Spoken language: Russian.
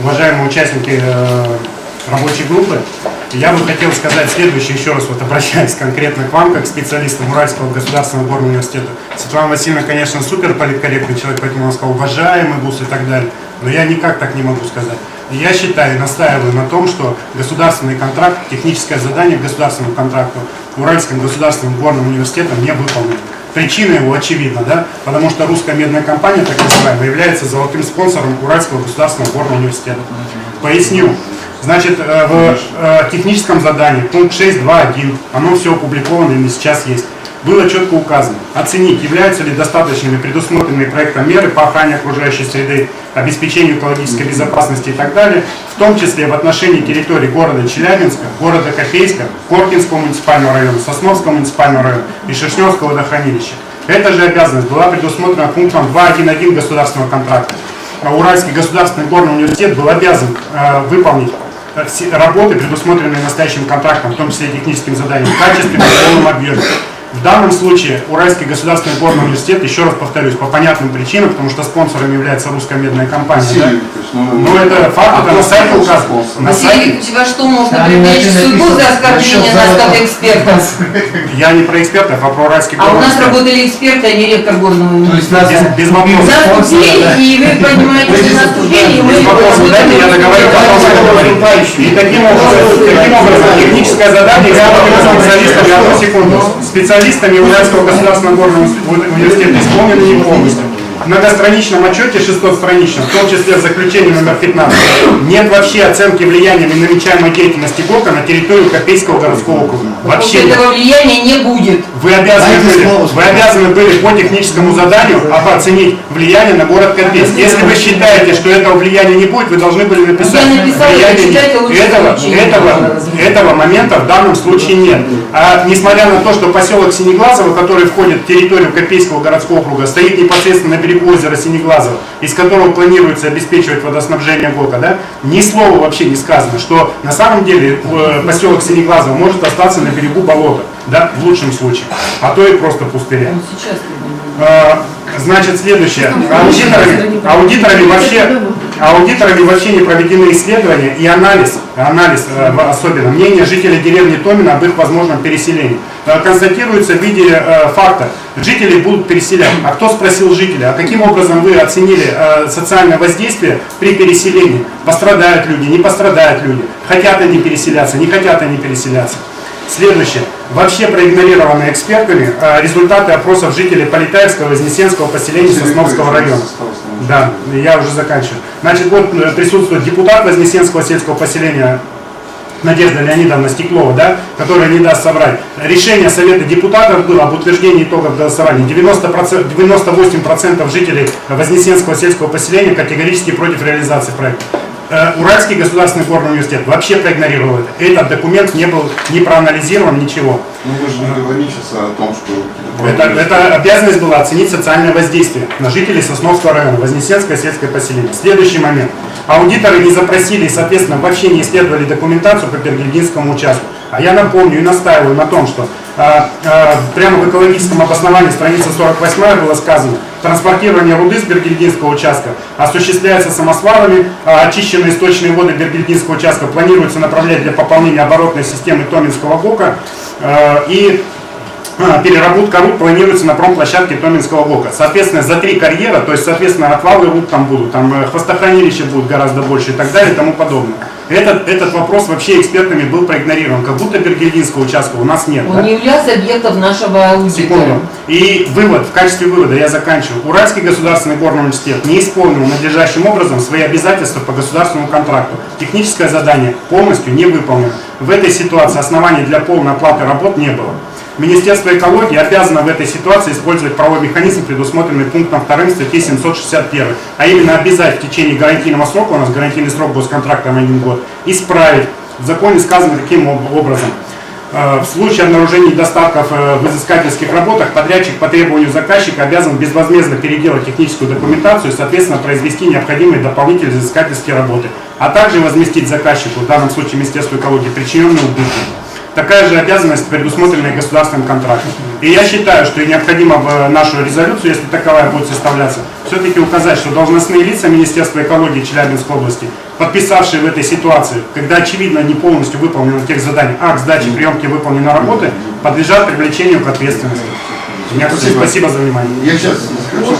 уважаемые участники э, рабочей группы. Я бы хотел сказать следующее, еще раз вот обращаясь конкретно к вам, как специалистам Уральского государственного горного университета. Светлана Васильевна, конечно, супер политкорректный человек, поэтому она сказала уважаемый ГУС и так далее. Но я никак так не могу сказать. Я считаю, настаиваю на том, что государственный контракт, техническое задание государственному контракту Уральским государственным горным университетом не выполнено. Причина его очевидна, да, потому что русская медная компания, так называемая, является золотым спонсором Уральского государственного горного университета. Поясню. Значит, э, в э, техническом задании, пункт 6.2.1, оно все опубликовано и сейчас есть, было четко указано, оценить, являются ли достаточными предусмотренные проектом меры по охране окружающей среды, обеспечению экологической безопасности и так далее, в том числе в отношении территории города Челябинска, города Копейска, Коркинского муниципального района, Сосновского муниципального района и Шершневского водохранилища. Эта же обязанность была предусмотрена пунктом 2.1.1 государственного контракта. А Уральский государственный горный университет был обязан э, выполнить э, работы, предусмотренные настоящим контрактом, в том числе техническим заданием, в качестве в полном объеме. В данном случае Уральский государственный горный университет, еще раз повторюсь, по понятным причинам, потому что спонсором является русская медная компания. Да? Ну это факт, это на сайте указано. На Василий сайте. Во что можно Там привлечь написано, за оскорбление нас как экспертов? Я не про экспертов, а про Уральский А у горный нас работали эксперты, а не ректор горного То есть университета. Без- без вопросов. Нас купили, и вы понимаете, нас купили, и мы Без вопросов, дайте я договорю, потом. И таким образом, таким образом техническое задание исполнено специалистами, одну секунду, специалистами Уральского государственного горного университета исполнено не полностью. В многостраничном отчете, шестостраничном, в том числе в заключении номер 15, нет вообще оценки влияния намечаемой деятельности ГОКа на территорию Копейского городского округа. Вообще нет. этого влияния не будет. Вы обязаны, были, вы обязаны были по техническому заданию оценить влияние на город Копейск. Если вы считаете, что этого влияния не будет, вы должны были написать Я написала, влияние этого, этого, этого момента в данном случае нет. А несмотря на то, что поселок Синеглазово, который входит в территорию Копейского городского округа, стоит непосредственно на берегу озера Синеглазово, из которого планируется обеспечивать водоснабжение ГОКа, да, ни слова вообще не сказано, что на самом деле э, поселок Синеглазово может остаться на берегу болота, да, в лучшем случае, а то и просто пустыря. Э, Значит, следующее. Аудиторами, аудиторами вообще, аудиторами вообще не проведены исследования и анализ, анализ э, особенно, мнение жителей деревни Томина об их возможном переселении. Э, Констатируется в виде э, факта, жители будут переселять. А кто спросил жителей, а каким образом вы оценили социальное воздействие при переселении? Пострадают люди, не пострадают люди, хотят они переселяться, не хотят они переселяться. Следующее. Вообще проигнорированы экспертами результаты опросов жителей Политаевского Вознесенского поселения Сосновского района. Да, я уже заканчиваю. Значит, вот э, присутствует депутат Вознесенского сельского поселения Надежда Леонидовна Стеклова, да, которая не даст собрать. Решение Совета депутатов было об утверждении итогов голосования. 90%, 98% жителей Вознесенского сельского поселения категорически против реализации проекта. Э, Уральский государственный горный университет вообще проигнорировал это. Этот документ не был не проанализирован, ничего. Ну вы же не говорите сейчас о том, что Это, это обязанность была оценить социальное воздействие на жителей Сосновского района, Вознесенское сельское поселение. Следующий момент. Аудиторы не запросили и, соответственно, вообще не исследовали документацию по Бергельдинскому участку. А я напомню и настаиваю на том, что прямо в экологическом обосновании страница 48 было сказано, транспортирование руды с Бергельдинского участка осуществляется самосвалами, а очищенные источные воды Бергельдинского участка планируется направлять для пополнения оборотной системы Томинского ГОКа а, и а, переработка руд планируется на промплощадке Томинского блока. Соответственно, за три карьера, то есть, соответственно, отвалы руд там будут, там э, хвостохранилища будут гораздо больше и так далее и тому подобное. Этот, этот вопрос вообще экспертами был проигнорирован, как будто Бергельдинского участка у нас нет. Он да? не являлся объектом нашего аудита. Секунду. И вывод, в качестве вывода я заканчиваю. Уральский государственный горный университет не исполнил надлежащим образом свои обязательства по государственному контракту. Техническое задание полностью не выполнено. В этой ситуации оснований для полной оплаты работ не было. Министерство экологии обязано в этой ситуации использовать правовой механизм, предусмотренный пунктом 2 статьи 761, а именно обязать в течение гарантийного срока, у нас гарантийный срок госконтракта на один год, исправить. В законе сказано каким об- образом. Э, В случае обнаружения недостатков э, в изыскательских работах подрядчик по требованию заказчика обязан безвозмездно переделать техническую документацию и, соответственно, произвести необходимые дополнительные изыскательские работы, а также возместить заказчику, в данном случае Министерству экологии, причиненные убытки. Такая же обязанность предусмотрена и государственным контрактом. И я считаю, что и необходимо в нашу резолюцию, если таковая будет составляться, все-таки указать, что должностные лица Министерства экологии Челябинской области подписавшие в этой ситуации, когда очевидно не полностью выполнено тех заданий, акт сдачи приемки выполненной работы, подлежат привлечению к ответственности. У меня есть спасибо за внимание. Я сейчас хочу